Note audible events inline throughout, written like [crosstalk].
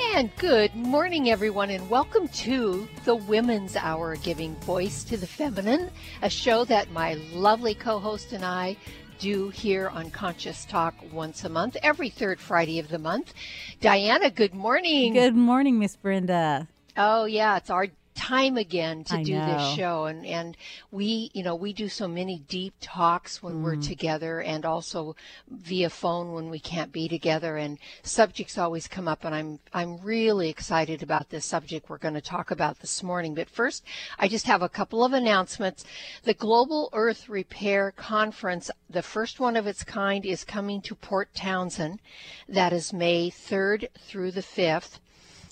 And good morning, everyone, and welcome to the Women's Hour Giving Voice to the Feminine, a show that my lovely co host and I do here on Conscious Talk once a month, every third Friday of the month. Diana, good morning. Good morning, Miss Brenda. Oh, yeah, it's our time again to I do this show and and we you know we do so many deep talks when we're Mm. together and also via phone when we can't be together and subjects always come up and I'm I'm really excited about this subject we're going to talk about this morning. But first I just have a couple of announcements. The Global Earth Repair Conference the first one of its kind is coming to Port Townsend. That is May 3rd through the 5th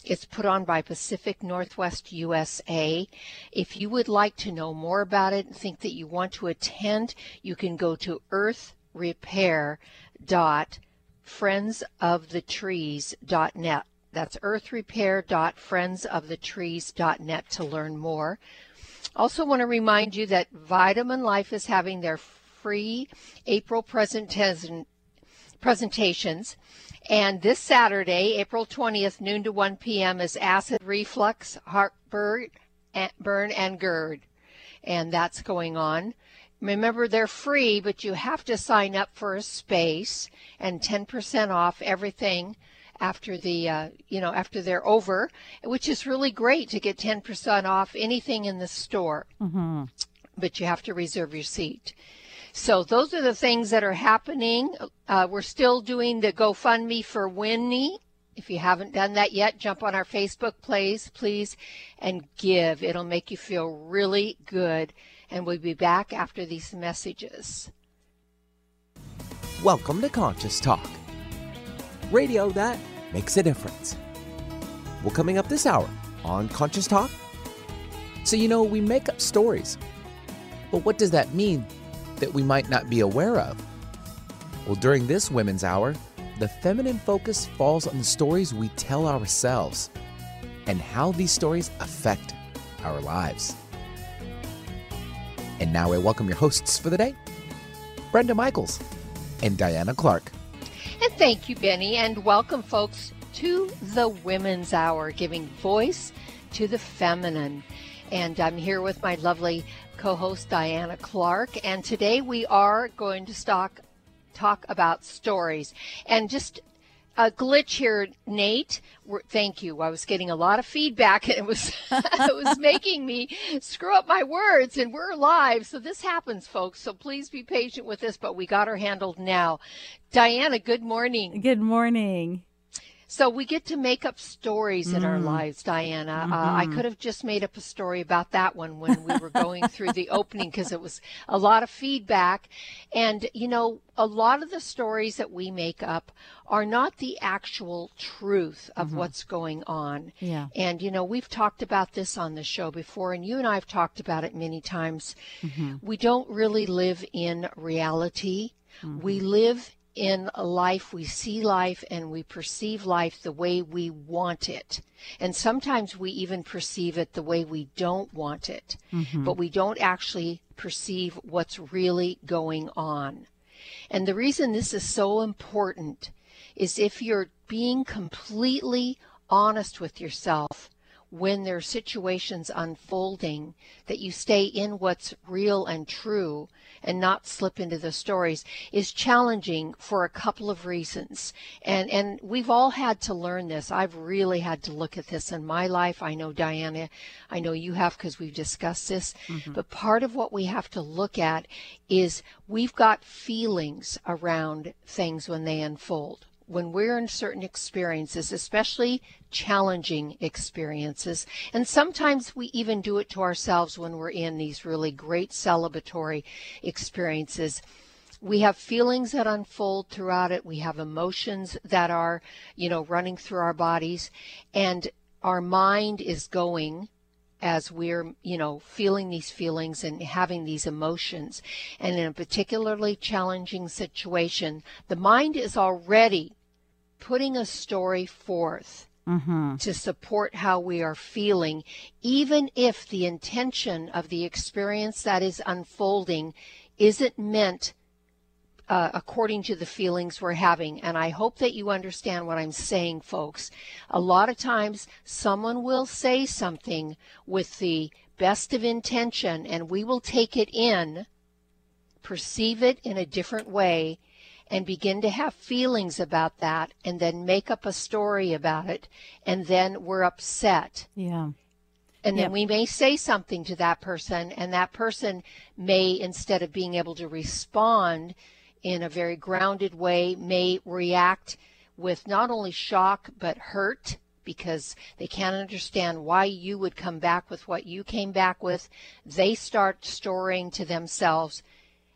it's put on by Pacific Northwest USA. If you would like to know more about it and think that you want to attend, you can go to earthrepair.friendsofthetrees.net. That's earthrepair.friendsofthetrees.net to learn more. Also, want to remind you that Vitamin Life is having their free April presentation presentations. And this Saturday, April 20th, noon to 1 p.m., is acid reflux, heartburn, burn, and GERD. And that's going on. Remember, they're free, but you have to sign up for a space and 10% off everything after the uh, you know after they're over which is really great to get 10% off anything in the store hmm but you have to reserve your seat. So those are the things that are happening. Uh, we're still doing the GoFundMe for Winnie. If you haven't done that yet, jump on our Facebook please, please, and give. It'll make you feel really good. And we'll be back after these messages. Welcome to Conscious Talk, radio that makes a difference. Well, coming up this hour on Conscious Talk. So, you know, we make up stories. But what does that mean that we might not be aware of? Well, during this Women's Hour, the feminine focus falls on the stories we tell ourselves and how these stories affect our lives. And now I welcome your hosts for the day, Brenda Michaels and Diana Clark. And thank you, Benny, and welcome, folks, to the Women's Hour, giving voice to the feminine. And I'm here with my lovely co host, Diana Clark. And today we are going to talk, talk about stories. And just a glitch here, Nate. Thank you. I was getting a lot of feedback, [laughs] and it was [laughs] it was making me screw up my words. And we're live, so this happens, folks. So please be patient with this. But we got her handled now. Diana, good morning. Good morning. So we get to make up stories in our mm-hmm. lives, Diana. Uh, I mm-hmm. could have just made up a story about that one when we were going through the [laughs] opening because it was a lot of feedback. And, you know, a lot of the stories that we make up are not the actual truth of mm-hmm. what's going on. Yeah. And, you know, we've talked about this on the show before, and you and I have talked about it many times. We don't really live in reality. We live in a life, we see life and we perceive life the way we want it. And sometimes we even perceive it the way we don't want it, mm-hmm. but we don't actually perceive what's really going on. And the reason this is so important is if you're being completely honest with yourself when there are situations unfolding, that you stay in what's real and true and not slip into the stories is challenging for a couple of reasons. And and we've all had to learn this. I've really had to look at this in my life. I know Diana, I know you have because we've discussed this. Mm-hmm. But part of what we have to look at is we've got feelings around things when they unfold when we're in certain experiences, especially challenging experiences, and sometimes we even do it to ourselves when we're in these really great celebratory experiences. We have feelings that unfold throughout it. We have emotions that are, you know, running through our bodies, and our mind is going as we're, you know, feeling these feelings and having these emotions. And in a particularly challenging situation, the mind is already putting a story forth Mm-hmm. to support how we are feeling, even if the intention of the experience that is unfolding isn't meant uh, according to the feelings we're having. And I hope that you understand what I'm saying, folks. A lot of times, someone will say something with the best of intention, and we will take it in, perceive it in a different way, and begin to have feelings about that, and then make up a story about it, and then we're upset. Yeah. And then Yep. we may say something to that person, and that person may, instead of being able to respond in a very grounded way, may react with not only shock but hurt because they can't understand why you would come back with what you came back with. They start storing to themselves,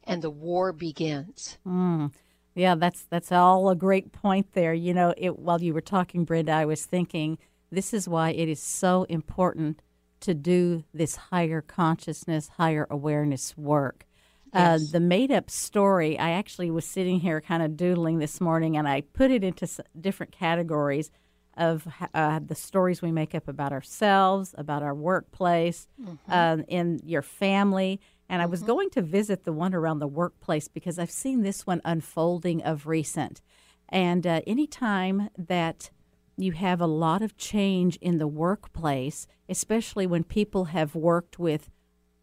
and the war begins. Mm. Yeah, that's that's all a great point there. You know, it, while you were talking, Brenda, I was thinking this is why it is so important to do this higher consciousness, higher awareness work. Uh, Yes. the made up story, I actually was sitting here kind of doodling this morning and I put it into s- different categories of uh, the stories we make up about ourselves, about our workplace, uh, in your family. And I was going to visit the one around the workplace because I've seen this one unfolding of recent. And uh, anytime that you have a lot of change in the workplace, especially when people have worked with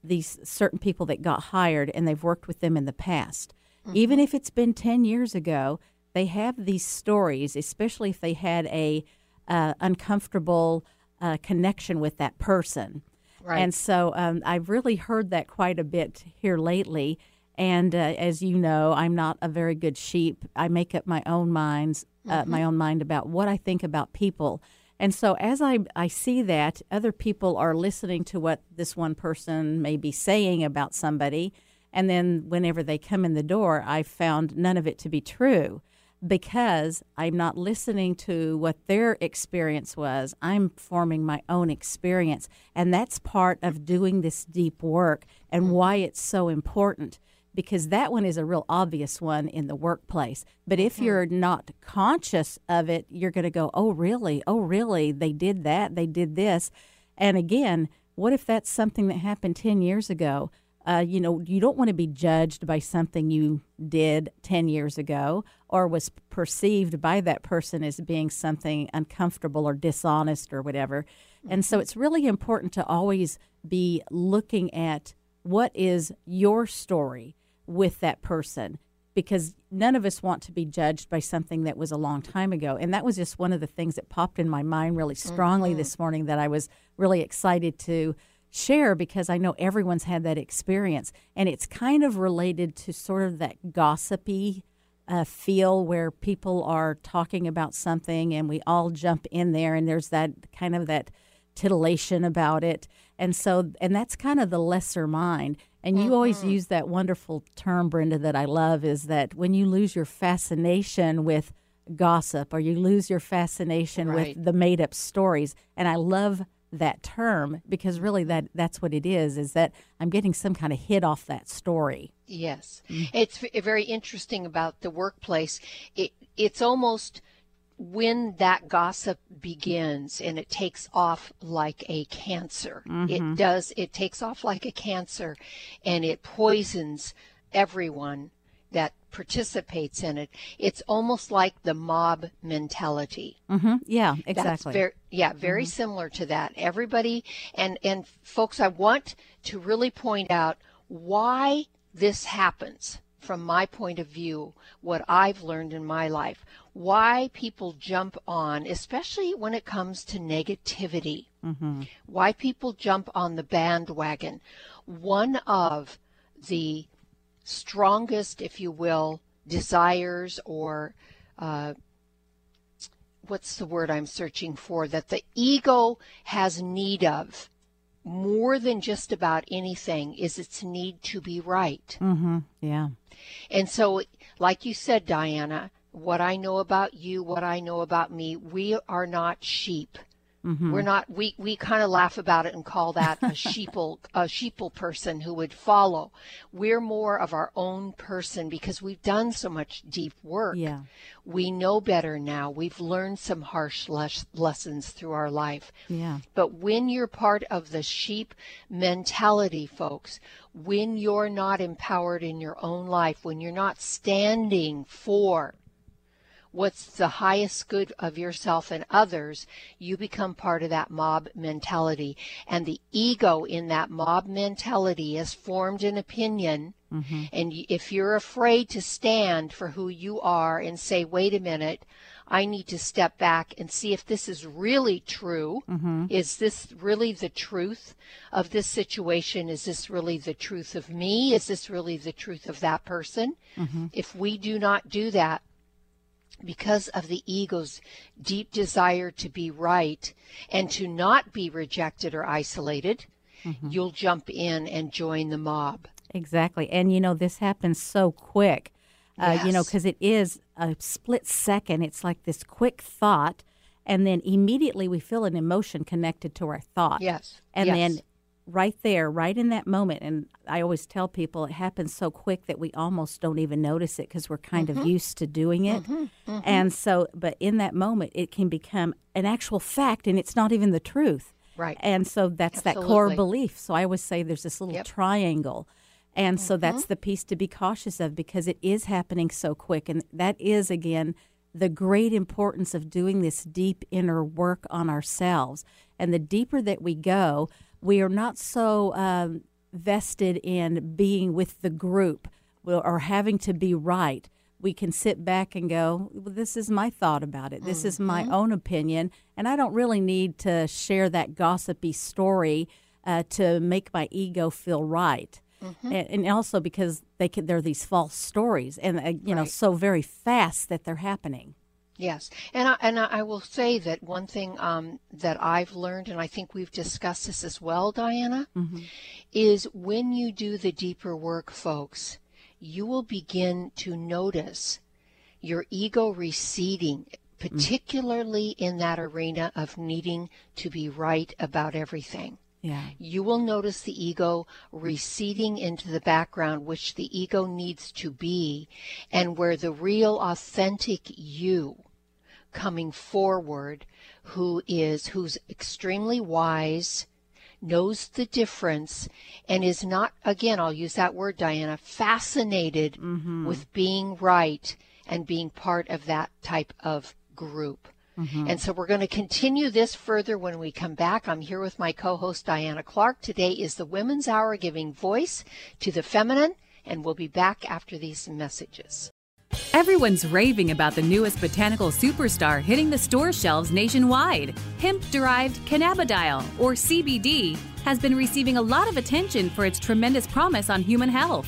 these certain people that got hired and they've worked with them in the past. Even if it's been 10 years ago, they have these stories, especially if they had a uh, uncomfortable uh, connection with that person. Right. And so um, I've really heard that quite a bit here lately. And uh, as you know, I'm not a very good sheep. I make up my own minds, uh, my own mind about what I think about people. And so as I, I see that, other people are listening to what this one person may be saying about somebody. And then whenever they come in the door, I've found none of it to be true because I'm not listening to what their experience was. I'm forming my own experience. And that's part of doing this deep work and why it's so important because that one is a real obvious one in the workplace. But if you're not conscious of it, you're going to go, oh, really? Oh, really? They did that. They did this. And again, what if that's something that happened 10 years ago? Uh, you know, you don't want to be judged by something you did 10 years ago or was perceived by that person as being something uncomfortable or dishonest or whatever. And so it's really important to always be looking at what is your story with that person because none of us want to be judged by something that was a long time ago. And that was just one of the things that popped in my mind really strongly this morning that I was really excited to share because I know everyone's had that experience. And it's kind of related to sort of that gossipy uh, feel where people are talking about something and we all jump in there and there's that kind of that titillation about it. And so, and that's kind of the lesser mind. And you always mm-hmm. use that wonderful term, Brenda, that I love is that when you lose your fascination with gossip or you lose your fascination Right. with the made up stories. And I love that term because really that mm-hmm. that's what it is is that I'm getting some kind of hit off that story. Yes, mm. it's very interesting about the workplace. It it's almost when that gossip begins and it takes off like a cancer. It does. It takes off like a cancer, and it poisons everyone that participates in it. It's almost like the mob mentality. Mm-hmm. Yeah, That's exactly. very, yeah, very similar to that. Everybody and and folks, I want to really point out why this happens from my point of view, what I've learned in my life, why people jump on, especially when it comes to negativity, why people jump on the bandwagon. One of the strongest, if you will, desires or uh, what's the word I'm searching for that the ego has need of more than just about anything is its need to be right. mm-hmm. Yeah. And so, like you said, Diana, what I know about you, what I know about me, we are not sheep. Mm-hmm. We're not. We we kind of laugh about it and call that a [laughs] sheeple a sheeple person who would follow. We're more of our own person because we've done so much deep work. Yeah. We know better now. We've learned some harsh les- lessons through our life. Yeah. But when you're part of the sheep mentality, folks, when you're not empowered in your own life, when you're not standing for what's the highest good of yourself and others, you become part of that mob mentality. And the ego in that mob mentality has formed an opinion. Mm-hmm. And if you're afraid to stand for who you are and say, wait a minute, I need to step back and see if this is really true. Mm-hmm. Is this really the truth of this situation? Is this really the truth of me? Is this really the truth of that person? Mm-hmm. If we do not do that, because of the ego's deep desire to be right and to not be rejected or isolated, mm-hmm. you'll jump in and join the mob. Exactly. And you know, this happens so quick, uh, yes. you know, because it is a split second. It's like this quick thought. And then immediately we feel an emotion connected to our thought. Yes. And yes. then right there, right in that moment. And I always tell people it happens so quick that we almost don't even notice it because we're kind mm-hmm. of used to doing it. Mm-hmm. Mm-hmm. And so, but in that moment, it can become an actual fact and it's not even the truth. Right. And so that's Absolutely. that core belief. So I always say there's this little yep. triangle. And so that's mm-hmm. the piece to be cautious of because it is happening so quick. And that is, again, the great importance of doing this deep inner work on ourselves. And the deeper that we go, we are not so um, vested in being with the group or having to be right. We can sit back and go, well, This is my thought about it. This mm-hmm. is my mm-hmm. own opinion. And I don't really need to share that gossipy story uh, to make my ego feel right. Mm-hmm. And, and, also because they can, they're these false stories and, uh, you right. know, so very fast that they're happening. Yes, and I, and I will say that one thing um, that I've learned, and I think we've discussed this as well, Diana, mm-hmm. is when you do the deeper work, folks, you will begin to notice your ego receding, particularly mm-hmm. in that arena of needing to be right about everything. Yeah. You will notice the ego receding into the background, which the ego needs to be, and where the real, authentic you coming forward who is who's extremely wise knows the difference and is not again I'll use that word Diana fascinated mm-hmm. with being right and being part of that type of group. Mm-hmm. And so we're going to continue this further when we come back. I'm here with my co-host Diana Clark. Today is the Women's Hour giving voice to the feminine and we'll be back after these messages. Everyone's raving about the newest botanical superstar hitting the store shelves nationwide. Hemp derived cannabidiol, or CBD, has been receiving a lot of attention for its tremendous promise on human health.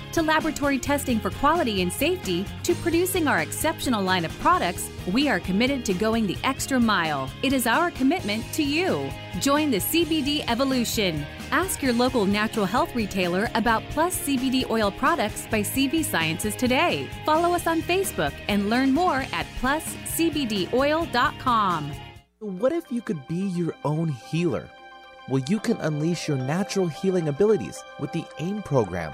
to laboratory testing for quality and safety to producing our exceptional line of products, we are committed to going the extra mile. It is our commitment to you. Join the CBD evolution. Ask your local natural health retailer about Plus CBD oil products by CV Sciences today. Follow us on Facebook and learn more at pluscbdoil.com. What if you could be your own healer? Well, you can unleash your natural healing abilities with the AIM program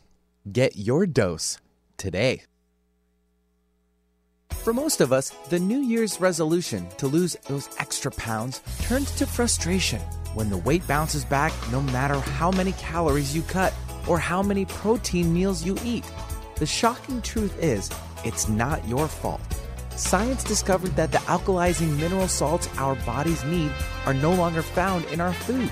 Get your dose today. For most of us, the New Year's resolution to lose those extra pounds turns to frustration when the weight bounces back no matter how many calories you cut or how many protein meals you eat. The shocking truth is, it's not your fault. Science discovered that the alkalizing mineral salts our bodies need are no longer found in our food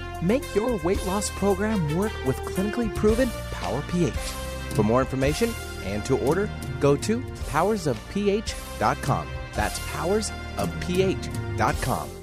Make your weight loss program work with clinically proven Power pH. For more information and to order, go to powersofph.com. That's powersofph.com.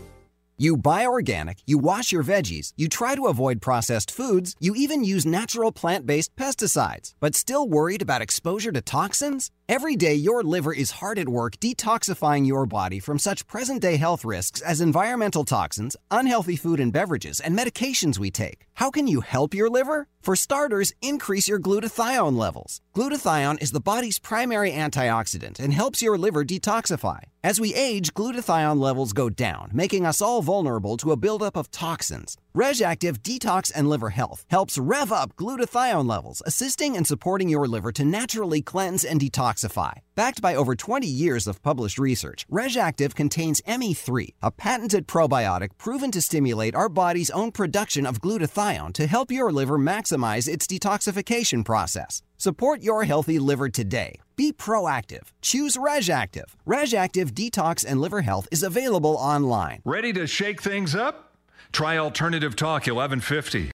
You buy organic, you wash your veggies, you try to avoid processed foods, you even use natural plant based pesticides, but still worried about exposure to toxins? Every day, your liver is hard at work detoxifying your body from such present day health risks as environmental toxins, unhealthy food and beverages, and medications we take. How can you help your liver? For starters, increase your glutathione levels. Glutathione is the body's primary antioxidant and helps your liver detoxify. As we age, glutathione levels go down, making us all vulnerable to a buildup of toxins. RegActive Detox and Liver Health helps rev up glutathione levels, assisting and supporting your liver to naturally cleanse and detoxify. Backed by over 20 years of published research, RegActive contains ME3, a patented probiotic proven to stimulate our body's own production of glutathione to help your liver maximize its detoxification process. Support your healthy liver today. Be proactive. Choose RegActive. RegActive Detox and Liver Health is available online. Ready to shake things up? Try Alternative Talk 1150.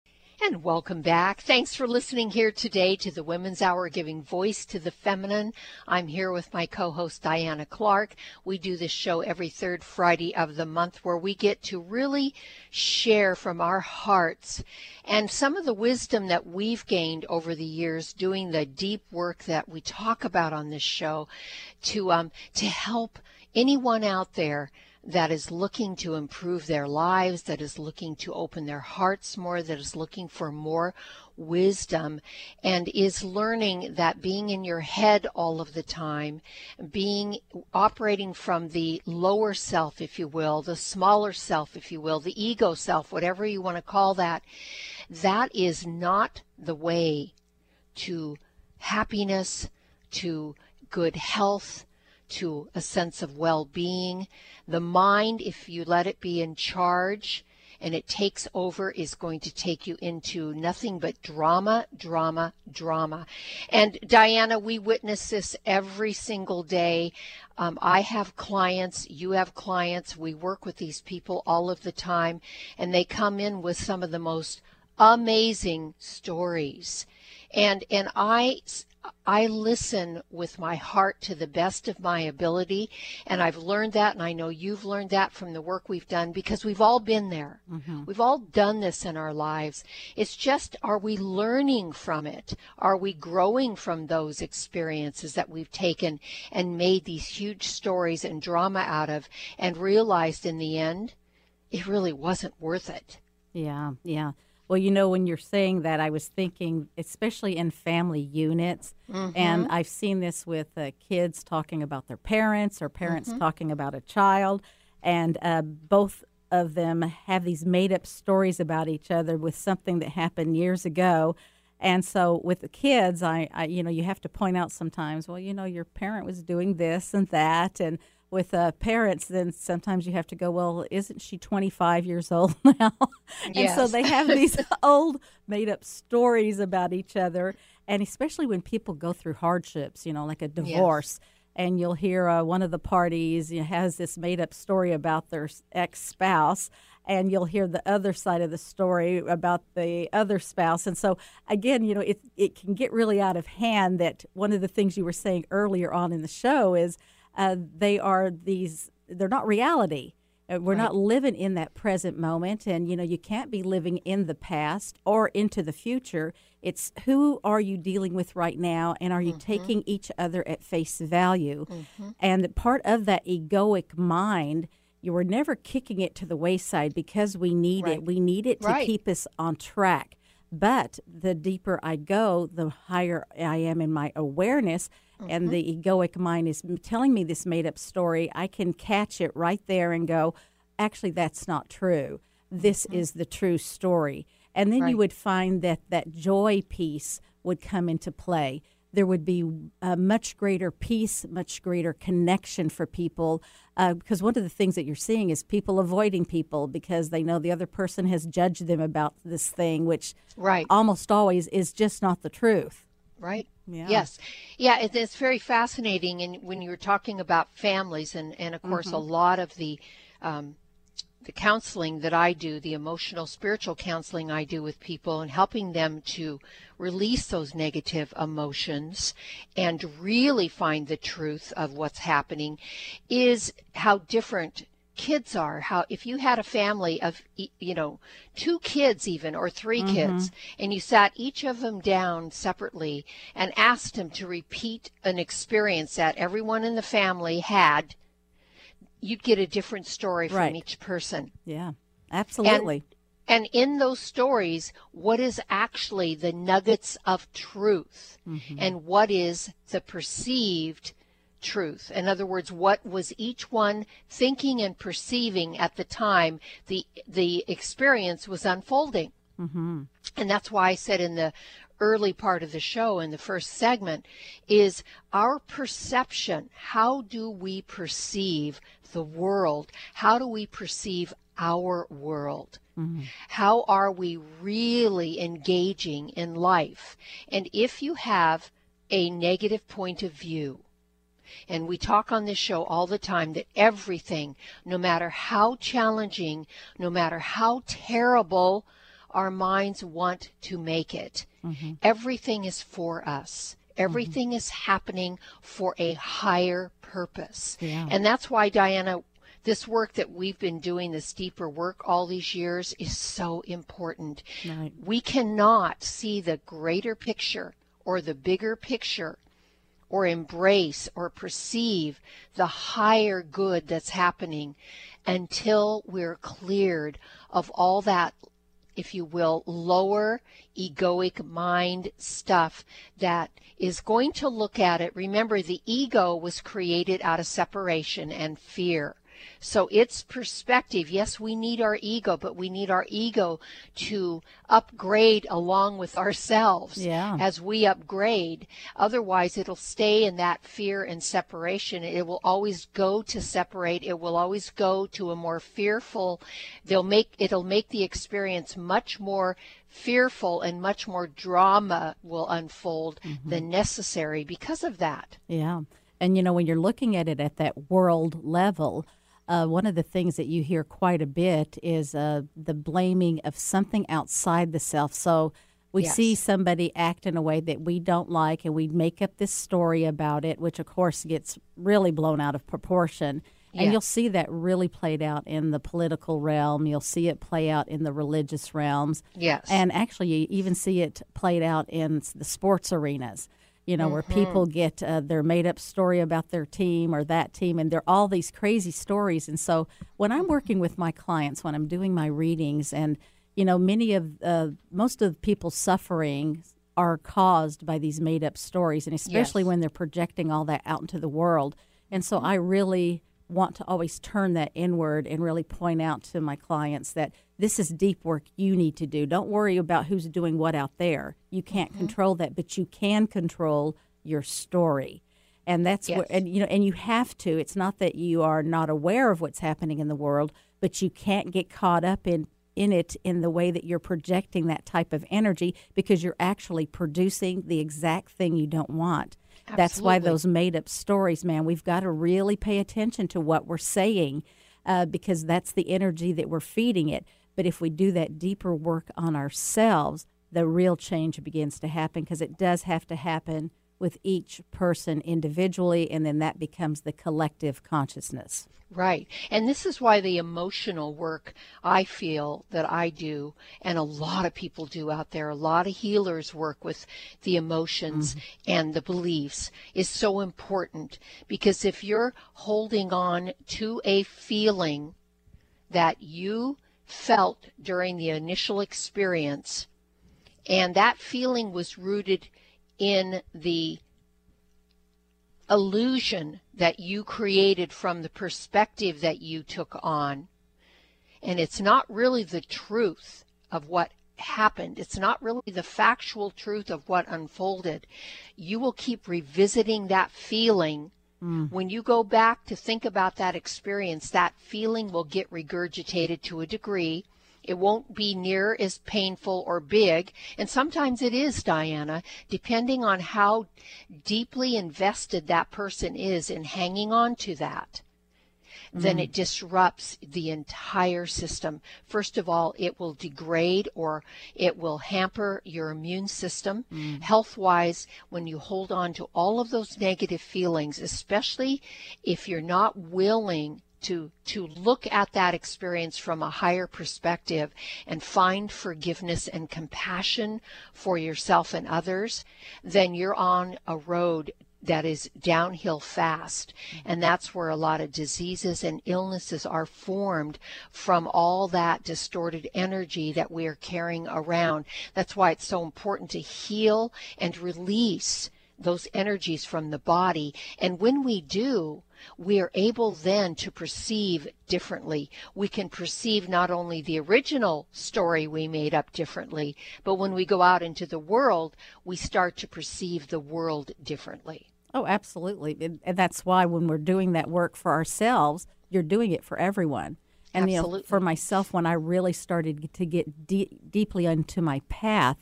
And welcome back. Thanks for listening here today to the Women's Hour Giving Voice to the Feminine. I'm here with my co host Diana Clark. We do this show every third Friday of the month where we get to really share from our hearts and some of the wisdom that we've gained over the years doing the deep work that we talk about on this show to, um, to help anyone out there that is looking to improve their lives, that is looking to open their hearts more, that is looking for more wisdom, and is learning that being in your head all of the time, being operating from the lower self, if you will, the smaller self, if you will, the ego self, whatever you want to call that, that is not the way to happiness, to good health, to a sense of well being. The mind, if you let it be in charge and it takes over, is going to take you into nothing but drama, drama, drama. And Diana, we witness this every single day. Um, I have clients, you have clients, we work with these people all of the time, and they come in with some of the most amazing stories. And and I I listen with my heart to the best of my ability. And I've learned that, and I know you've learned that from the work we've done because we've all been there. Mm-hmm. We've all done this in our lives. It's just, are we learning from it? Are we growing from those experiences that we've taken and made these huge stories and drama out of and realized in the end it really wasn't worth it? Yeah, yeah. Well, you know, when you're saying that, I was thinking, especially in family units, mm-hmm. and I've seen this with uh, kids talking about their parents or parents mm-hmm. talking about a child, and uh, both of them have these made up stories about each other with something that happened years ago. And so with the kids, I, I you know, you have to point out sometimes, well, you know, your parent was doing this and that, and with uh, parents, then sometimes you have to go, well, isn't she 25 years old [laughs] now? and yes. so they have these [laughs] [laughs] old made up stories about each other. And especially when people go through hardships, you know, like a divorce. Yes. And you'll hear uh, one of the parties you know, has this made up story about their ex spouse and you'll hear the other side of the story about the other spouse. And so, again, you know, it, it can get really out of hand that one of the things you were saying earlier on in the show is uh, they are these, they're not reality. Uh, we're right. not living in that present moment. And, you know, you can't be living in the past or into the future. It's who are you dealing with right now? And are you mm-hmm. taking each other at face value? Mm-hmm. And part of that egoic mind you were never kicking it to the wayside because we need right. it. We need it to right. keep us on track. But the deeper I go, the higher I am in my awareness. Mm-hmm. And the egoic mind is telling me this made up story. I can catch it right there and go, actually, that's not true. This mm-hmm. is the true story. And then right. you would find that that joy piece would come into play there would be a much greater peace, much greater connection for people. Uh, because one of the things that you're seeing is people avoiding people because they know the other person has judged them about this thing, which right. almost always is just not the truth. Right. Yeah. Yes. Yeah, it, it's very fascinating. And when you were talking about families, and, and of course, mm-hmm. a lot of the um, the counseling that I do, the emotional spiritual counseling I do with people and helping them to release those negative emotions and really find the truth of what's happening is how different kids are how if you had a family of you know two kids even or 3 mm-hmm. kids and you sat each of them down separately and asked them to repeat an experience that everyone in the family had you'd get a different story from right. each person. Yeah, absolutely. And, and, in those stories, what is actually the nuggets of truth mm-hmm. and what is the perceived truth? In other words, what was each one thinking and perceiving at the time the, the experience was unfolding? Mm-hmm. And that's why I said in the early part of the show in the first segment is our perception. How do we perceive the world? How do we perceive our world? Mm-hmm. How are we really engaging in life? And if you have a negative point of view, and we talk on this show all the time that everything, no matter how challenging, no matter how terrible our minds want to make it, mm-hmm. everything is for us. Everything mm-hmm. is happening for a higher purpose. Yeah. And that's why, Diana, this work that we've been doing, this deeper work all these years, is so important. Right. We cannot see the greater picture or the bigger picture or embrace or perceive the higher good that's happening until we're cleared of all that if you will, lower egoic mind stuff that is going to look at it. Remember, the ego was created out of separation and fear. So its perspective, yes, we need our ego, but we need our ego to upgrade along with ourselves yeah. as we upgrade. Otherwise, it'll stay in that fear and separation. It will always go to separate. It will always go to a more fearful. They'll make it'll make the experience much more fearful and much more drama will unfold mm-hmm. than necessary because of that. Yeah. And you know, when you're looking at it at that world level, uh, one of the things that you hear quite a bit is uh, the blaming of something outside the self. So we yes. see somebody act in a way that we don't like, and we make up this story about it, which of course gets really blown out of proportion. And you'll see that really played out in the political realm. You'll see it play out in the religious realms. Yes. And actually, you even see it played out in the sports arenas you know, mm-hmm. where people get uh, their made up story about their team or that team, and they're all these crazy stories. And so when I'm working with my clients, when I'm doing my readings, and you know, many of uh, most of the people's suffering are caused by these made up stories, and especially yes. when they're projecting all that out into the world. And so I really want to always turn that inward and really point out to my clients that this is deep work you need to do. Don't worry about who's doing what out there. You can't mm-hmm. control that, but you can control your story. And that's yes. where and you know and you have to. It's not that you are not aware of what's happening in the world, but you can't get caught up in in it in the way that you're projecting that type of energy because you're actually producing the exact thing you don't want. Absolutely. That's why those made up stories, man, we've got to really pay attention to what we're saying. uh, because that's the energy that we're feeding it. But if we do that deeper work on ourselves, the real change begins to happen because it does have to happen with each person individually, and then that becomes the collective consciousness. Right. And this is why the emotional work I feel that I do, and a lot of people do out there, a lot of healers work with the emotions mm-hmm. and the beliefs, is so important. Because if you're holding on to a feeling that you felt during the initial experience, and that feeling was rooted in the illusion that you created from the perspective that you took on. And it's not really the truth of what happened. It's not really the factual truth of what unfolded. You will keep revisiting that feeling. Mm. When you go back to think about that experience, that feeling will get regurgitated to a degree it won't be near as painful or big. And sometimes it is, Diana, depending on how deeply invested that person is in hanging on to that. Then mm. it disrupts the entire system. First of all, it will degrade or it will hamper your immune system. Mm. Health wise, when you hold on to all of those negative feelings, especially if you're not willing to to look at that experience from a higher perspective and find forgiveness and compassion for yourself and others then you're on a road that is downhill fast. And that's where a lot of diseases and illnesses are formed from all that distorted energy that we are carrying around. That's why it's so important to heal and release those energies from the body and when we do we are able then to perceive differently. We can perceive not only the original story we made up differently, but when we go out into the world, we start to perceive the world differently. Oh, absolutely. And that's why when we're doing that work for ourselves, you're doing it for everyone. And Absolutely. You know, for myself, when I really started to get de- deeply into my path,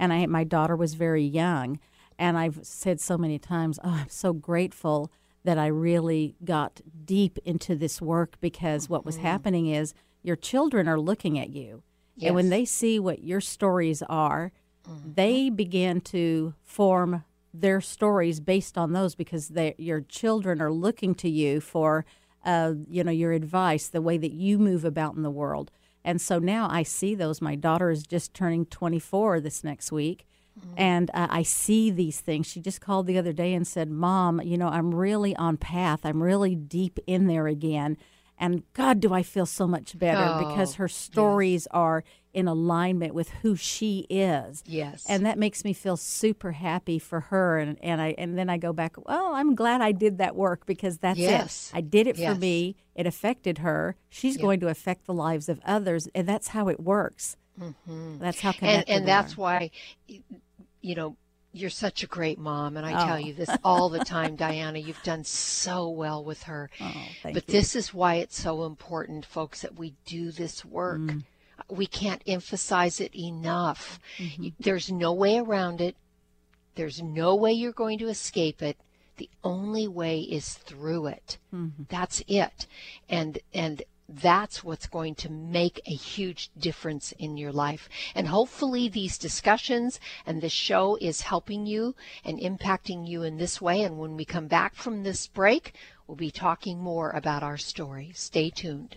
and I, my daughter was very young, and I've said so many times, oh, I'm so grateful that I really got deep into this work because what was mm-hmm. happening is your children are looking at you. Yes. And when they see what your stories are, mm-hmm. they begin to form their stories based on those because your children are looking to you for uh, you know your advice, the way that you move about in the world. And so now I see those. My daughter is just turning 24 this next week, Mm-hmm. And uh, I see these things. She just called the other day and said, Mom, you know, I'm really on path. I'm really deep in there again. And God, do I feel so much better oh, because her stories yes. are in alignment with who she is. Yes. And that makes me feel super happy for her. And, and I and then I go back, well, I'm glad I did that work because that's yes. it. I did it yes. for me. It affected her. She's going to affect the lives of others. And that's how it works. Mm-hmm. That's how connected And, and that's why you know, you're such a great mom, and I oh. tell you this all the time, Diana. You've done so well with her. Oh, but you. this is why it's so important, folks, that we do this work. Mm. We can't emphasize it enough. Mm-hmm. There's no way around it. There's no way you're going to escape it. The only way is through it. Mm-hmm. That's it. And and that's what's going to make a huge difference in your life. And hopefully, these discussions and this show is helping you and impacting you in this way. And when we come back from this break, we'll be talking more about our story. Stay tuned.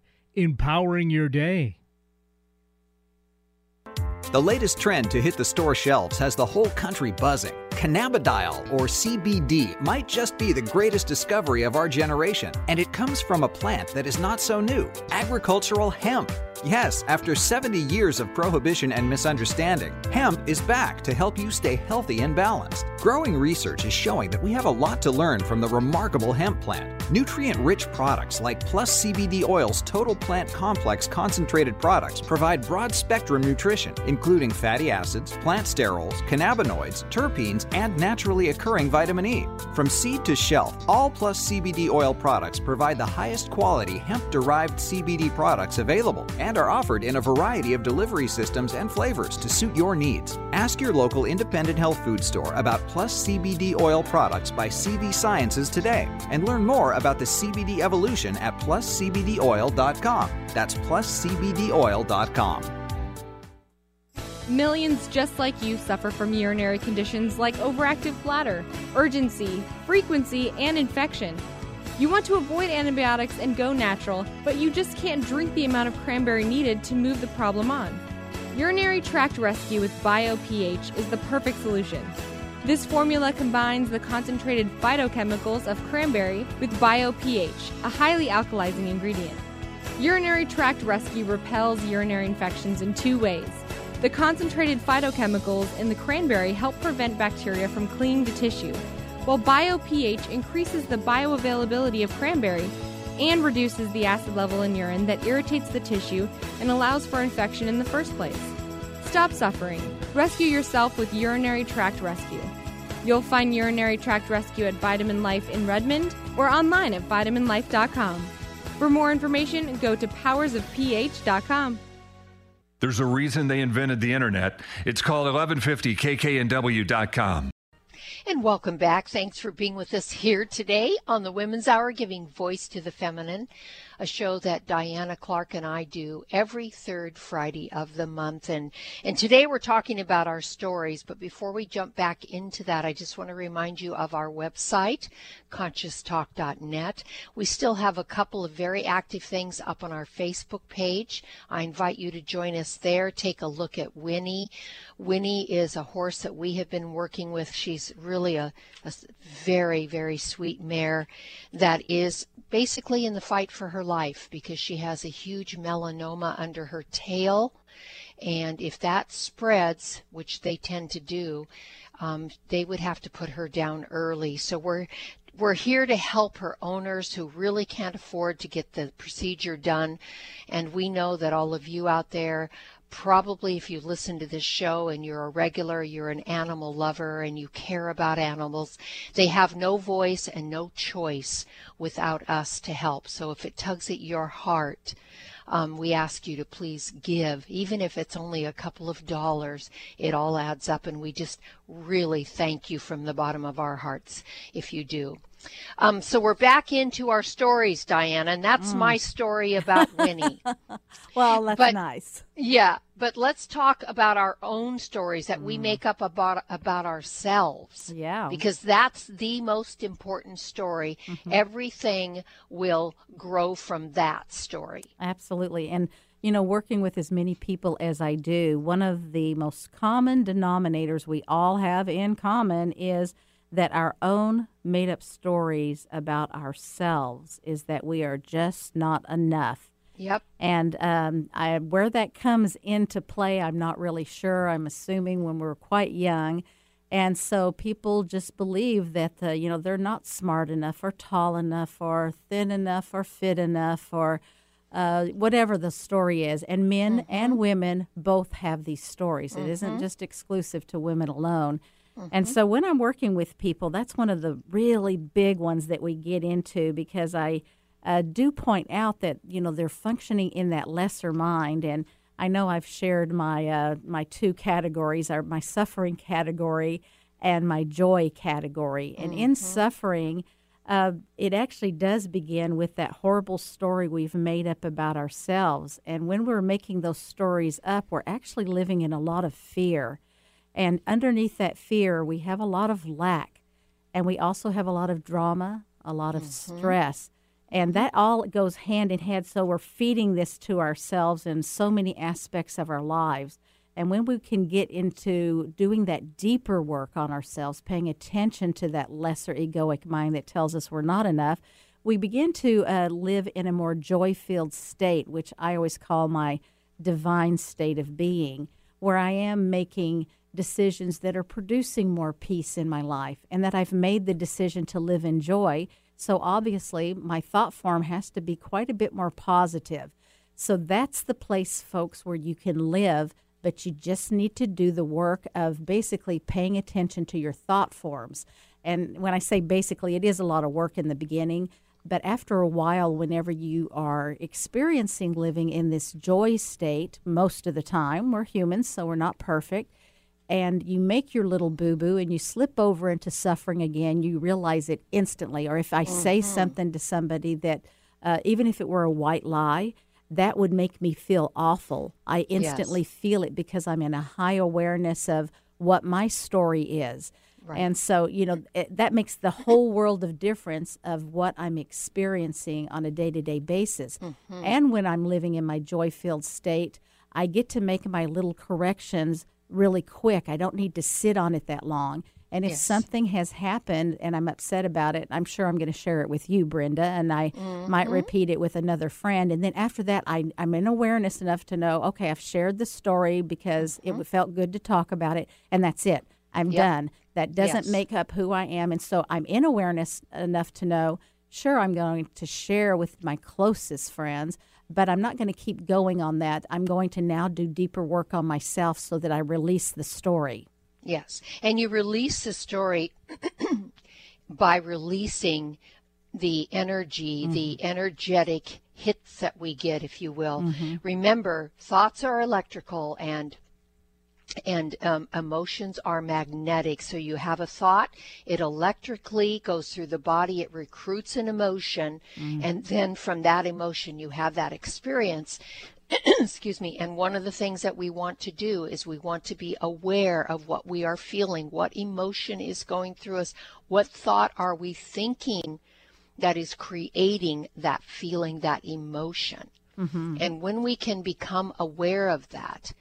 empowering your day. The latest trend to hit the store shelves has the whole country buzzing. Cannabidiol, or CBD, might just be the greatest discovery of our generation, and it comes from a plant that is not so new agricultural hemp. Yes, after 70 years of prohibition and misunderstanding, hemp is back to help you stay healthy and balanced. Growing research is showing that we have a lot to learn from the remarkable hemp plant. Nutrient rich products like Plus CBD Oil's Total Plant Complex concentrated products provide broad spectrum nutrition, including fatty acids, plant sterols, cannabinoids, terpenes, and naturally occurring vitamin E. From seed to shelf, all Plus CBD Oil products provide the highest quality hemp derived CBD products available and are offered in a variety of delivery systems and flavors to suit your needs. Ask your local independent health food store about Plus CBD Oil products by CV Sciences today and learn more about the CBD evolution at pluscbdoil.com. That's pluscbdoil.com. Millions just like you suffer from urinary conditions like overactive bladder, urgency, frequency, and infection. You want to avoid antibiotics and go natural, but you just can't drink the amount of cranberry needed to move the problem on. Urinary tract rescue with BioPH is the perfect solution. This formula combines the concentrated phytochemicals of cranberry with BioPH, a highly alkalizing ingredient. Urinary tract rescue repels urinary infections in two ways. The concentrated phytochemicals in the cranberry help prevent bacteria from clinging to tissue, while BioPH increases the bioavailability of cranberry and reduces the acid level in urine that irritates the tissue and allows for infection in the first place. Stop suffering. Rescue yourself with Urinary Tract Rescue. You'll find Urinary Tract Rescue at Vitamin Life in Redmond or online at vitaminlife.com. For more information, go to powersofph.com. There's a reason they invented the internet. It's called 1150kknw.com. And welcome back. Thanks for being with us here today on the Women's Hour, giving voice to the feminine, a show that Diana Clark and I do every third Friday of the month. And, and today we're talking about our stories. But before we jump back into that, I just want to remind you of our website, conscioustalk.net. We still have a couple of very active things up on our Facebook page. I invite you to join us there. Take a look at Winnie. Winnie is a horse that we have been working with. She's really a, a very, very sweet mare that is basically in the fight for her life because she has a huge melanoma under her tail. And if that spreads, which they tend to do, um, they would have to put her down early. So we're we're here to help her owners who really can't afford to get the procedure done. And we know that all of you out there probably if you listen to this show and you're a regular, you're an animal lover and you care about animals, they have no voice and no choice without us to help. So if it tugs at your heart, um, we ask you to please give, even if it's only a couple of dollars. It all adds up, and we just really thank you from the bottom of our hearts if you do. Um, so we're back into our stories, Diana, and that's mm. my story about Winnie. [laughs] well, that's but, nice. Yeah, but let's talk about our own stories that mm. we make up about about ourselves. Yeah, because that's the most important story. Mm-hmm. Everything will grow from that story. Absolutely, and you know, working with as many people as I do, one of the most common denominators we all have in common is that our own made up stories about ourselves is that we are just not enough. Yep. And um, I, where that comes into play, I'm not really sure. I'm assuming when we're quite young. And so people just believe that, uh, you know, they're not smart enough or tall enough or thin enough or fit enough or uh, whatever the story is. And men mm-hmm. and women both have these stories. Mm-hmm. It isn't mm-hmm. just exclusive to women alone. Mm-hmm. And so when I'm working with people, that's one of the really big ones that we get into because I uh, do point out that you know they're functioning in that lesser mind. And I know I've shared my uh, my two categories are my suffering category and my joy category. And in mm-hmm. suffering, uh, it actually does begin with that horrible story we've made up about ourselves. And when we're making those stories up, we're actually living in a lot of fear. And underneath that fear, we have a lot of lack. And we also have a lot of drama, a lot of mm-hmm. stress. And that all goes hand in hand. So we're feeding this to ourselves in so many aspects of our lives. And when we can get into doing that deeper work on ourselves, paying attention to that lesser egoic mind that tells us we're not enough, we begin to uh, live in a more joy filled state, which I always call my divine state of being, where I am making decisions that are producing more peace in my life and that I've made the decision to live in joy. So obviously, my thought form has to be quite a bit more positive. So that's the place, folks, where you can live, but you just need to do the work of basically paying attention to your thought forms. And when I say basically, it is a lot of work in the beginning. But after a while, whenever you are experiencing living in this joy state, most of the time, we're humans, so we're not perfect and you make your little boo boo and you slip over into suffering again, you realize it instantly. Or if I mm-hmm. say something to somebody that, uh, even if it were a white lie, that would make me feel awful. I instantly yes. feel it because I'm in a high awareness of what my story is. Right. And so, you know, it, that makes the whole world of difference of what I'm experiencing on a day to day basis. Mm-hmm. And when I'm living in my joy filled state, I get to make my little corrections really quick. I don't need to sit on it that long. And if yes. something has happened and I'm upset about it, I'm sure I'm going to share it with you, Brenda, and I mm-hmm. might repeat it with another friend. And then after that, I, I'm in awareness enough to know, okay, I've shared the story because mm-hmm. it felt good to talk about it, and that's it. I'm yep. done. That doesn't yes. make up who I am. And so I'm in awareness enough to know, sure, I'm going to share with my closest friends, but I'm not going to keep going on that. I'm going to now do deeper work on myself so that I release the story. Yes. And you release the story [clears throat] by releasing the energy, mm-hmm. the energetic hits that we get, if you will. Mm-hmm. Remember, thoughts are electrical and and um, emotions are magnetic. So you have a thought, it electrically goes through the body, it recruits an emotion, mm. and then from that emotion, you have that experience. [clears throat] Excuse me. And one of the things that we want to do is we want to be aware of what we are feeling, what emotion is going through us, what thought are we thinking that is creating that feeling, that emotion. Mm-hmm. And when we can become aware of that,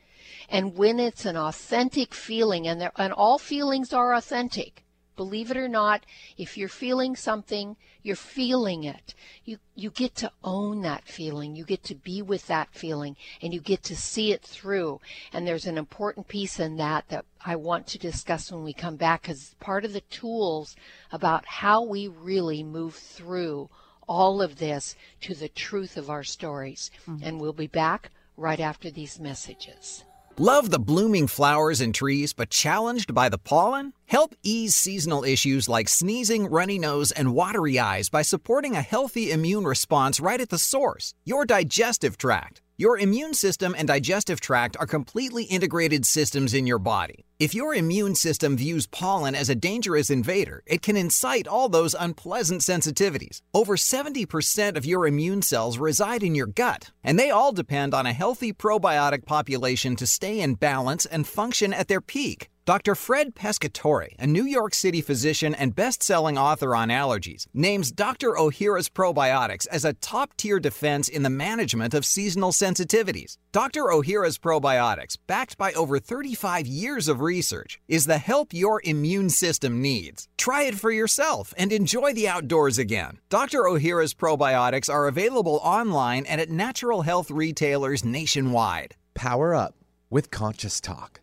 and when it's an authentic feeling, and, there, and all feelings are authentic, believe it or not, if you're feeling something, you're feeling it. You, you get to own that feeling. You get to be with that feeling and you get to see it through. And there's an important piece in that that I want to discuss when we come back because part of the tools about how we really move through all of this to the truth of our stories. Mm-hmm. And we'll be back right after these messages. Love the blooming flowers and trees, but challenged by the pollen? Help ease seasonal issues like sneezing, runny nose, and watery eyes by supporting a healthy immune response right at the source your digestive tract. Your immune system and digestive tract are completely integrated systems in your body. If your immune system views pollen as a dangerous invader, it can incite all those unpleasant sensitivities. Over 70% of your immune cells reside in your gut, and they all depend on a healthy probiotic population to stay in balance and function at their peak. Dr. Fred Pescatore, a New York City physician and best-selling author on allergies, names Dr. Ohhira's probiotics as a top-tier defense in the management of seasonal sensitivities. Dr. Ohhira's probiotics, backed by over 35 years of research, is the help your immune system needs. Try it for yourself and enjoy the outdoors again. Dr. Ohhira's probiotics are available online and at natural health retailers nationwide. Power up with Conscious Talk.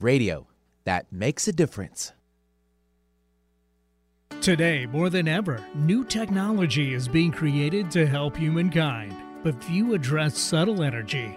Radio that makes a difference. Today, more than ever, new technology is being created to help humankind. But few address subtle energy,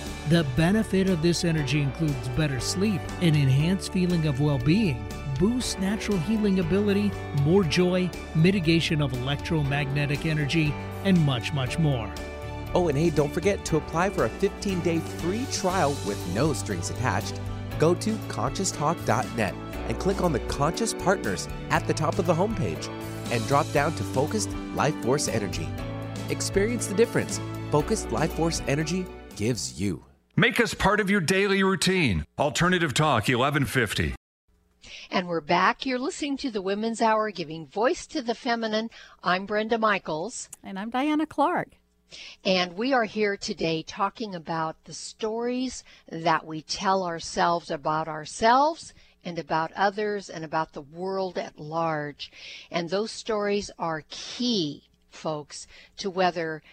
The benefit of this energy includes better sleep, an enhanced feeling of well being, boosts natural healing ability, more joy, mitigation of electromagnetic energy, and much, much more. Oh, and hey, don't forget to apply for a 15 day free trial with no strings attached go to conscioustalk.net and click on the Conscious Partners at the top of the homepage and drop down to Focused Life Force Energy. Experience the difference Focused Life Force Energy gives you. Make us part of your daily routine. Alternative Talk 1150. And we're back. You're listening to the Women's Hour, giving voice to the feminine. I'm Brenda Michaels. And I'm Diana Clark. And we are here today talking about the stories that we tell ourselves about ourselves and about others and about the world at large. And those stories are key, folks, to whether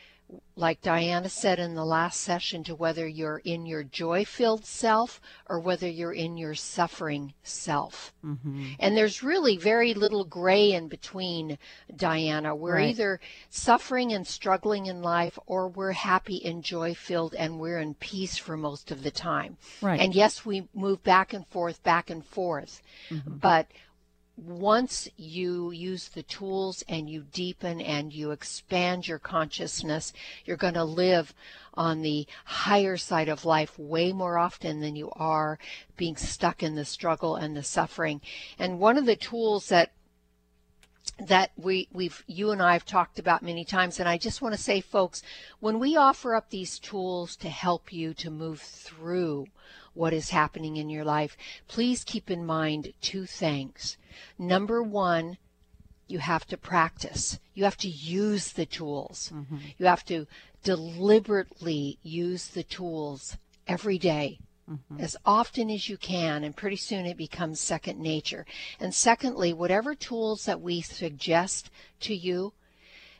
like Diana said in the last session, to whether you're in your joy filled self or whether you're in your suffering self. Mm-hmm. And there's really very little gray in between, Diana. We're right. either suffering and struggling in life or we're happy and joy filled and we're in peace for most of the time. Right. And yes, we move back and forth, back and forth. Mm-hmm. But once you use the tools and you deepen and you expand your consciousness, you're going to live on the higher side of life way more often than you are being stuck in the struggle and the suffering. And one of the tools that that we we've you and I have talked about many times and I just want to say folks when we offer up these tools to help you to move through what is happening in your life please keep in mind two things Number one, you have to practice. You have to use the tools. Mm-hmm. You have to deliberately use the tools every day, mm-hmm. as often as you can, and pretty soon it becomes second nature. And secondly, whatever tools that we suggest to you,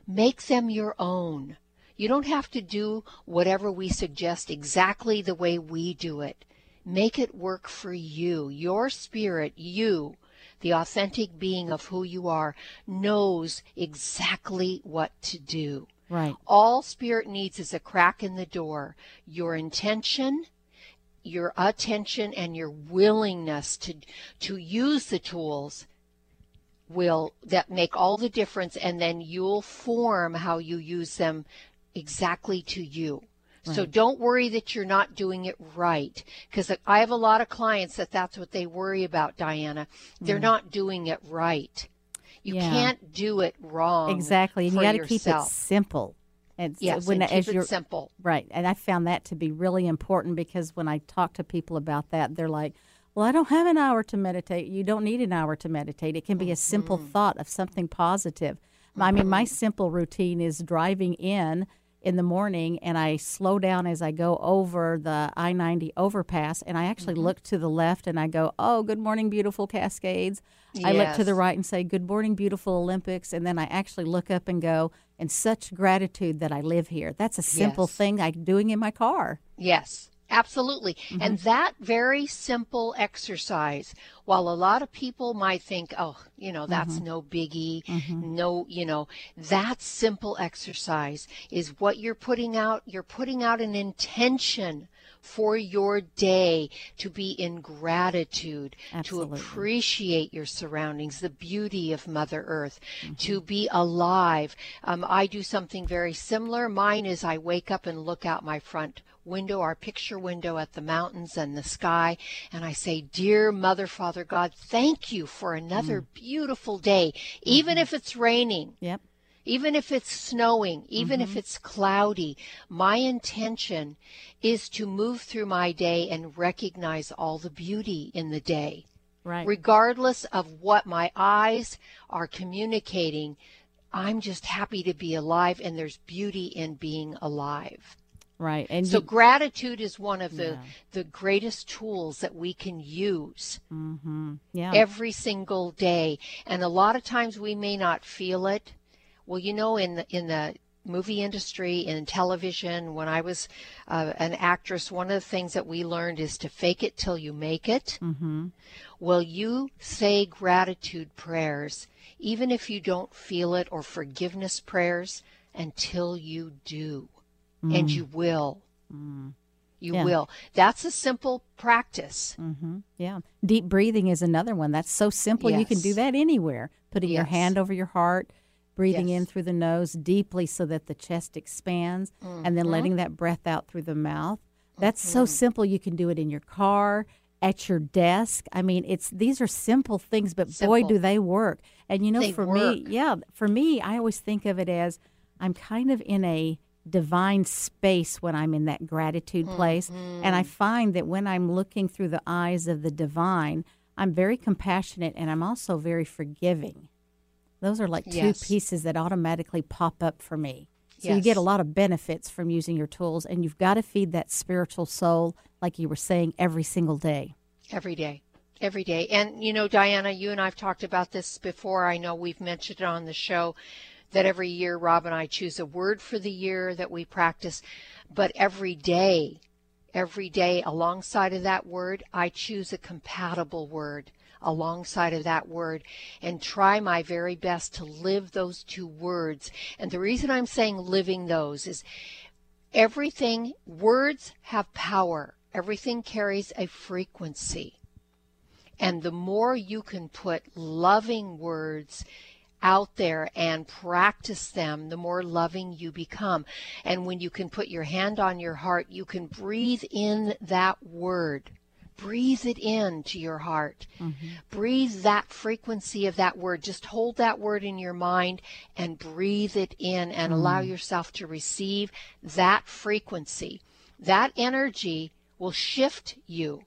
make them your own. You don't have to do whatever we suggest exactly the way we do it. Make it work for you, your spirit, you the authentic being of who you are, knows exactly what to do. Right. All spirit needs is a crack in the door. Your intention, your attention, and your willingness to to use the tools will that make all the difference and then you'll form how you use them exactly to you. So don't worry that you're not doing it right. Because I have a lot of clients that that's what they worry about, Diana. They're mm. not doing it right. You yeah. can't do it wrong. Exactly. And you got to keep it simple. And yes, when, and keep it simple. Right. And I found that to be really important because when I talk to people about that, they're like, well, I don't have an hour to meditate. You don't need an hour to meditate. It can be a simple mm-hmm. thought of something positive. Mm-hmm. I mean, my mm-hmm. simple routine is driving in in the morning and I slow down as I go over the I 90 overpass and I actually mm-hmm. look to the left and I go, Oh, good morning, beautiful Cascades. Yes. I look to the right and say, Good morning, beautiful Olympics. And then I actually look up and go, And such gratitude that I live here. That's a simple yes. thing I'm doing in my car. Yes. Absolutely. Mm-hmm. And that very simple exercise, while a lot of people might think, oh, you know, that's mm-hmm. no biggie, mm-hmm. no, you know, that simple exercise is what you're putting out. You're putting out an intention for your day to be in gratitude, Absolutely. to appreciate your surroundings, the beauty of Mother Earth, Mm-hmm. to be alive. Um, I do something very similar. Mine is I wake up and look out my front window, our picture window at the mountains and the sky, and I say, Dear Mother, Father God, thank you for another beautiful day, even if it's raining. Yep. Even if it's snowing, even if it's cloudy, my intention is to move through my day and recognize all the beauty in the day. Right. Regardless of what my eyes are communicating, I'm just happy to be alive and there's beauty in being alive. right. And So you, gratitude is one of the Yeah. the greatest tools that we can use hmm yeah. every single day. And a lot of times we may not feel it. Well, you know, in the, in the movie industry, in television, when I was uh, an actress, one of the things that we learned is to fake it till you make it. hmm Well, you say gratitude prayers, even if you don't feel it, or forgiveness prayers until you do. And you will. You Yeah. will. That's a simple practice. hmm Yeah. Deep breathing is another one. That's so simple. You can do that anywhere. Putting your hand over your heart, breathing in through the nose deeply so that the chest expands, and then Mm-hmm. letting that breath out through the mouth. That's so simple. You can do it in your car, at your desk. I mean, it's these are simple things, but boy, do they work. And you know, They for me, yeah, for me, I always think of it as I'm kind of in a divine space when I'm in that gratitude place. And I find that when I'm looking through the eyes of the divine, I'm very compassionate and I'm also very forgiving. Those are like two Yes. pieces that automatically pop up for me. So you get a lot of benefits from using your tools, and you've got to feed that spiritual soul, like you were saying, every single day. Every day. Every day. And, you know, Diana, you and I have talked about this before. I know we've mentioned it on the show that every year Rob and I choose a word for the year that we practice. But every day, every day alongside of that word, I choose a compatible word alongside of that word and try my very best to live those two words. And the reason I'm saying living those is everything, words have power. Everything carries a frequency. And the more you can put loving words out there and practice them, the more loving you become. And when you can put your hand on your heart, you can breathe in that word. Breathe it in to your heart. Breathe that frequency of that word. Just hold that word in your mind and breathe it in and allow yourself to receive that frequency. That energy will shift you.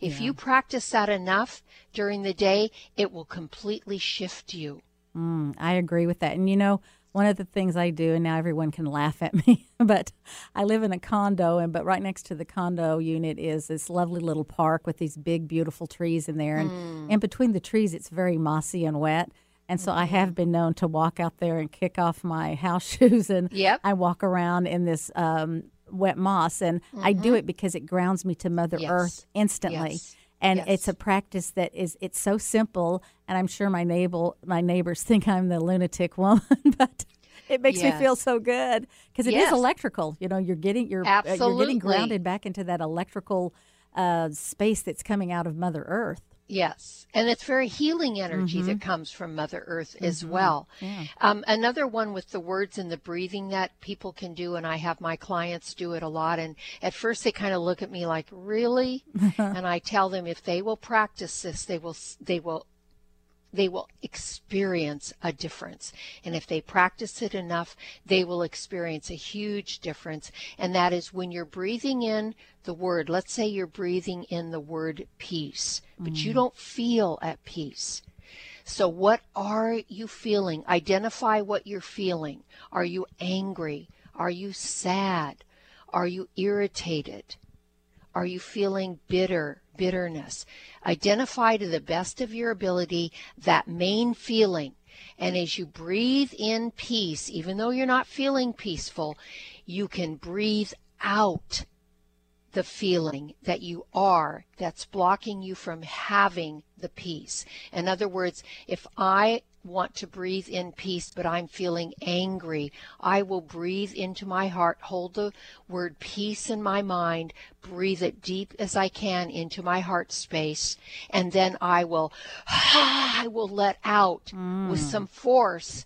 If you practice that enough during the day, it will completely shift you. Mm, I agree with that. And you know, one of the things I do, and now everyone can laugh at [laughs] me, but I live in a condo, and but right next to the condo unit is this lovely little park with these big, beautiful trees in there, and Mm. in between the trees, it's very mossy and wet. And so I Mm-hmm. have been known to walk out there and kick off my [laughs] house shoes, and Yep. I walk around in this um, wet moss, and I do it because it grounds me to Mother Mm-hmm. Yes. Earth instantly Yes. And Yes. it's a practice that is it's so simple and i'm sure my neighbor my neighbors [laughs] think i'm the lunatic woman [laughs] but it makes me feel so good because it is Yes. electrical you know you're getting you're uh, you're Absolutely. getting grounded back into that electrical uh, space that's coming out of mother earth Yes, and it's very healing energy that comes from Mother Earth as well. Um, another one with the words and the breathing that people can do, and I have my clients do it a lot. And at first, they kind of look at me like, "Really?" [laughs] and I tell them if they will practice this, they will they will they will experience a difference. And if they practice it enough, they will experience a huge difference. And that is when you're breathing in the word, let's say you're breathing in the word peace, but you mm. don't feel at peace. So, what are you feeling? Identify what you're feeling. Are you angry? Are you sad? Are you irritated? Are you feeling bitter, bitterness? Identify to the best of your ability that main feeling. And as you breathe in peace, even though you're not feeling peaceful, you can breathe out the feeling that you are that's blocking you from having the peace. In other words, if I want to breathe in peace, but I'm feeling angry. I will breathe into my heart, hold the word peace in my mind, breathe it deep as I can into my heart space, and then I will, [sighs] I will let out mm. with some force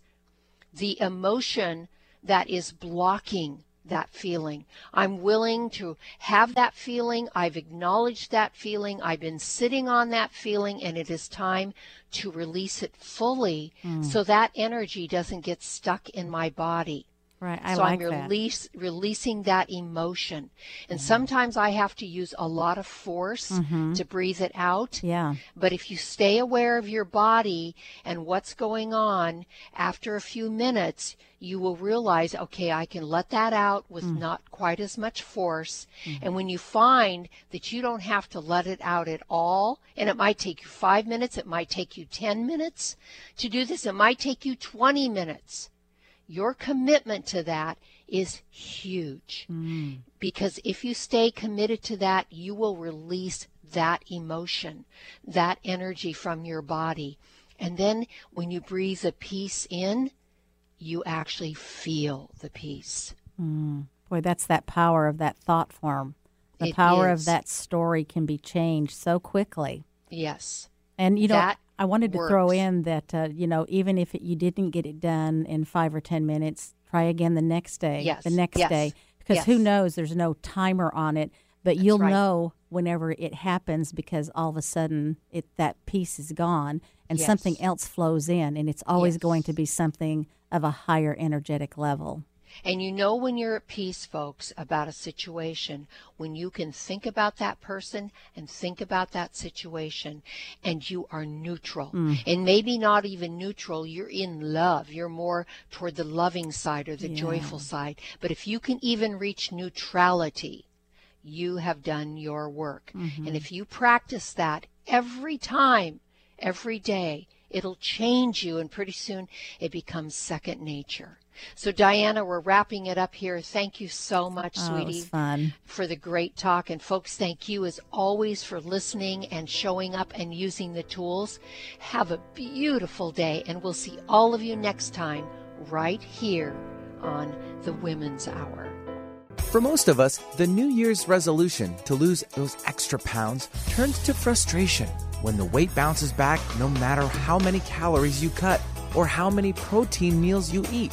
the emotion that is blocking that feeling. I'm willing to have that feeling. I've acknowledged that feeling. I've been sitting on that feeling, and it is time to release it fully mm. so that energy doesn't get stuck in my body. Right. I so like I'm release, that. releasing that emotion. And mm-hmm. sometimes I have to use a lot of force mm-hmm. to breathe it out. Yeah. But if you stay aware of your body and what's going on, after a few minutes, you will realize, okay, I can let that out with mm. not quite as much force. Mm-hmm. And when you find that you don't have to let it out at all, and it might take you five minutes, it might take you 10 minutes to do this, it might take you 20 minutes your commitment to that is huge. Mm. Because if you stay committed to that, you will release that emotion, that energy from your body. And then when you breathe the peace in, you actually feel the peace. Mm. Boy, that's that power of that thought form. The it power is. of that story can be changed so quickly. Yes. And you know, that I wanted to throw in that uh, you know even if it, you didn't get it done in five or ten minutes, try again the next day. Yes. The next yes. day, because yes. who knows? There's no timer on it, but That's you'll right. know whenever it happens because all of a sudden it that piece is gone and yes. something else flows in, and it's always going to be something of a higher energetic level. And you know when you're at peace, folks, about a situation, when you can think about that person and think about that situation, and you are neutral. Mm. And maybe not even neutral, you're in love. You're more toward the loving side or the yeah. joyful side. But if you can even reach neutrality, you have done your work. Mm-hmm. And if you practice that every time, every day, it'll change you, and pretty soon it becomes second nature. So, Diana, we're wrapping it up here. Thank you so much, oh, sweetie, fun. for the great talk. And, folks, thank you as always for listening and showing up and using the tools. Have a beautiful day, and we'll see all of you next time right here on the Women's Hour. For most of us, the New Year's resolution to lose those extra pounds turns to frustration when the weight bounces back no matter how many calories you cut or how many protein meals you eat.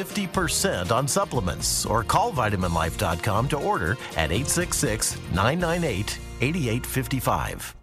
50% on supplements or call vitaminlife.com to order at 866 998 8855.